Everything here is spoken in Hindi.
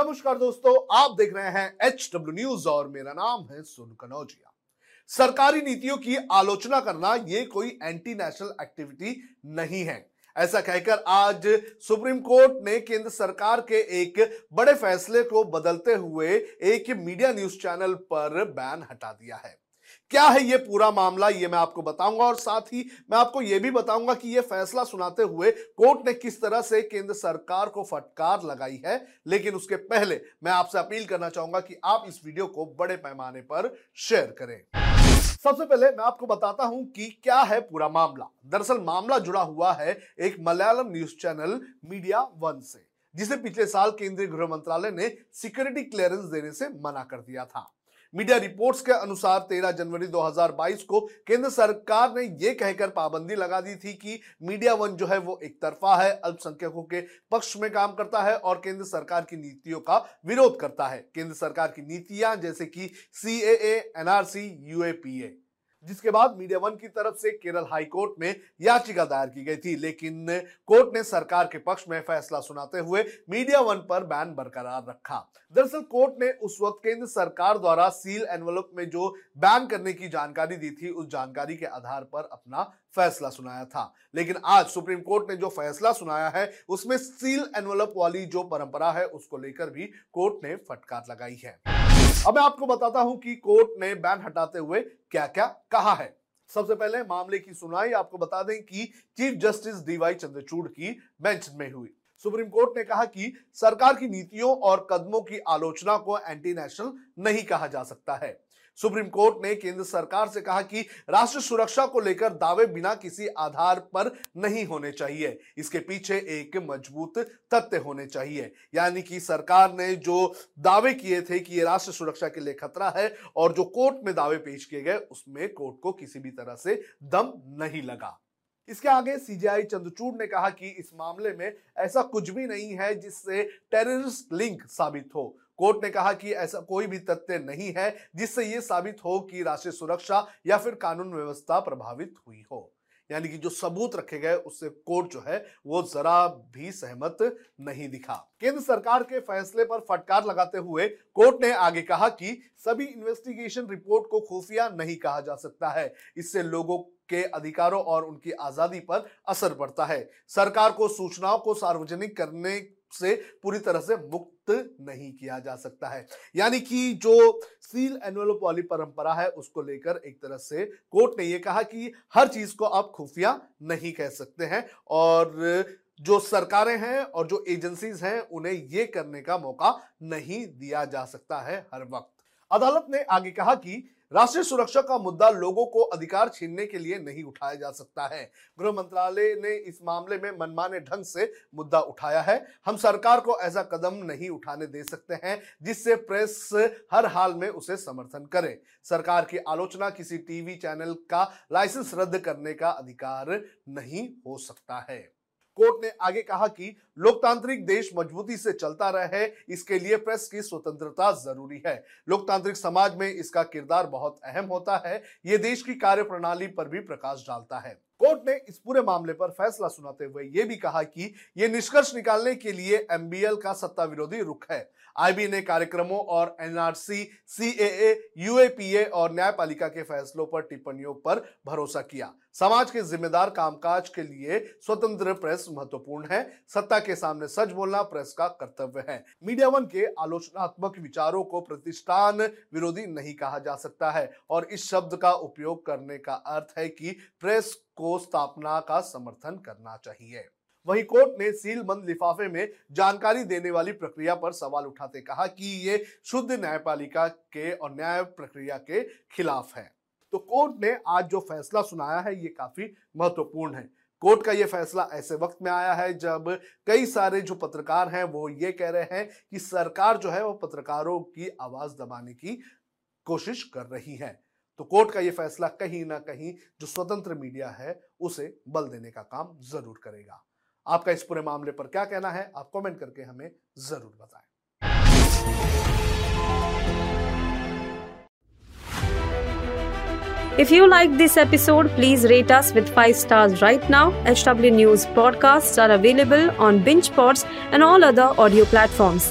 नमस्कार दोस्तों, आप देख रहे हैं एच डब्ल्यू न्यूज़ और मेरा नाम है सुन कनौजिया सरकारी नीतियों की आलोचना करना ये कोई एंटी नेशनल एक्टिविटी नहीं है। ऐसा कहकर आज सुप्रीम कोर्ट ने केंद्र सरकार के एक बड़े फैसले को बदलते हुए एक मीडिया न्यूज़ चैनल पर बैन हटा दिया है। क्या है ये पूरा मामला, ये मैं आपको बताऊँगा और साथ ही मैं आपको ये भी बताऊँगा कि ये फैसला सुनाते हुए कोर्ट ने किस तरह से केंद्र सरकार को फटकार लगाई है। लेकिन उसके पहले मैं आपसे अपील करना चाहूँगा कि आप इस वीडियो को बड़े पैमाने पर शेयर करें। सबसे पहले मैं आपको बताता हूँ कि क्या है पूरा मामला। दरअसल मामला जुड़ा हुआ है एक Malayalam news channel Media One से, जिसे पिछले साल केंद्रीय गृह मंत्रालय ने सिक्योरिटी क्लियरेंस देने से मना कर दिया था। मीडिया रिपोर्ट्स के अनुसार 13 जनवरी 2022 को केंद्र सरकार ने यह कहकर पाबंदी लगा दी थी कि मीडिया वन जो है वो एक तरफा है, अल्पसंख्यकों के पक्ष में काम करता है और केंद्र सरकार की नीतियों का विरोध करता है। केंद्र सरकार की नीतियाँ जैसे कि सी ए एनआरसी यूएपीए जिसके बाद मीडिया वन की तरफ़ से केरल हाई कोर्ट में याचिका दायर की गई थी। लेकिन कोर्ट ने सरकार के पक्ष में फैसला सुनाते हुए मीडिया वन पर बैन बरकरार रखा। दरअसल कोर्ट ने उस वक्त केंद्र सरकार द्वारा सील एनवलप में जो बैन करने की जानकारी दी थी, उस जानकारी के आधार पर अपना फैसला सुनाया था। लेकिन आज सुप्रीम कोर्ट ने जो फैसला सुनाया है, उसमें सील एनवलप वाली जो परंपरा है, उसको लेकर भी कोर्ट ने फटकार लगाई है। अब मैं आपको बताता हूँ कि कोर्ट ने बैन हटाते हुए क्या क्या कहा है। सबसे पहले मामले की सुनवाई आपको बता दें कि चीफ जस्टिस डीवाई चंद्रचूड़ की बेंच में हुई। सुप्रीम कोर्ट ने कहा कि सरकार की नीतियों और कदमों की आलोचना को एंटी नेशनल नहीं कहा जा सकता है। सुप्रीम कोर्ट ने केंद्र सरकार से कहा कि राष्ट्र सुरक्षा को लेकर दावे बिना किसी आधार पर नहीं होने चाहिए। इसके पीछे एक मज़बूत तथ्य होने चाहिए। यानी कि सरकार ने जो दावे किए थे कि ये राष्ट्र सुरक्षा के लिए खतरा है और जो कोर्ट में दावे पेश किए गए, उसमें कोर्ट को किसी भी तरह से दम नहीं लगा। इसके आगे सीजीआई चंद्रचूड़ ने कहा कि इस मामले में ऐसा कुछ भी नहीं है जिससे टेररिस्ट लिंक साबित हो। कोर्ट ने कहा कि ऐसा कोई भी तथ्य नहीं है जिससे ये साबित हो कि राष्ट्रीय सुरक्षा या फिर कानून व्यवस्था प्रभावित हुई हो। यानी कि जो सबूत रखे गए उससे कोर्ट जो है वो जरा भी सहमत नहीं दिखा। केंद्र सरकार के फैसले पर फटकार लगाते हुए कोर्ट ने आगे कहा कि सभी इन्वेस्टिगेशन रिपोर्ट को खुफिया नहीं कहा जा सकता है। इससे लोगों के अधिकारों और उनकी आज़ादी पर असर पड़ता है। सरकार को सूचनाओं को सार्वजनिक करने से पूरी तरह से मुक्त नहीं किया जा सकता है। यानी कि जो सील एनवेलप वाली परंपरा है, उसको लेकर एक तरह से कोर्ट ने यह कहा कि हर चीज़ को आप खुफिया नहीं कह सकते हैं और जो सरकारें हैं और जो एजेंसीज हैं, उन्हें यह करने का मौका नहीं दिया जा सकता है हर वक्त। अदालत ने आगे कहा कि राष्ट्रीय सुरक्षा का मुद्दा लोगों को अधिकार छीनने के लिए नहीं उठाया जा सकता है। गृह मंत्रालय ने इस मामले में मनमाने ढंग से मुद्दा उठाया है। हम सरकार को ऐसा कदम नहीं उठाने दे सकते हैं, जिससे प्रेस हर हाल में उसे समर्थन करे। सरकार की आलोचना किसी टीवी चैनल का लाइसेंस रद्द करने का अधिकार नहीं हो सकता है। कोर्ट ने आगे कहा कि लोकतांत्रिक देश मजबूती से चलता रहे, इसके लिए प्रेस की स्वतंत्रता ज़रूरी है। लोकतांत्रिक समाज में इसका किरदार बहुत अहम होता है। ये देश की कार्य प्रणाली पर भी प्रकाश डालता है। कोर्ट ने इस पूरे मामले पर फैसला सुनाते हुए यह भी कहा कि यह निष्कर्ष निकालने के लिए एमबीएल का सत्ता विरोधी रुख है। आईबी ने कार्यक्रमों और एनआरसी सीएए यूएपीए और न्यायपालिका के फैसलों पर टिप्पणियों पर भरोसा किया। समाज के जिम्मेदार कामकाज के लिए स्वतंत्र प्रेस महत्वपूर्ण है। सत्ता के सामने सच बोलना प्रेस का कर्तव्य है। मीडिया वन के आलोचनात्मक विचारों को प्रतिष्ठान विरोधी नहीं कहा जा सकता है और इस शब्द का उपयोग करने का अर्थ है कि प्रेस को स्थापना का समर्थन करना चाहिए। वहीं कोर्ट ने सील बंद लिफाफे में जानकारी देने वाली प्रक्रिया पर सवाल उठाते कहा कि ये शुद्ध न्यायपालिका के और न्याय प्रक्रिया के खिलाफ है। तो कोर्ट ने आज जो फैसला सुनाया है, ये काफ़ी महत्वपूर्ण है। कोर्ट का यह फैसला ऐसे वक्त में आया है जब कई सारे जो पत्रकार हैं, वो ये कह रहे हैं कि सरकार जो है, वो पत्रकारों की आवाज़ दबाने की कोशिश कर रही है। तो कोर्ट का यह फैसला कहीं ना कहीं जो स्वतंत्र मीडिया है उसे बल देने का काम ज़रूर करेगा आपका इस पूरे मामले पर क्या कहना है आप कमेंट करके हमें ज़रूर बताएँ If you like this episode, please rate us with 5 stars right now. HW News podcasts are available on BingePods and all other audio platforms.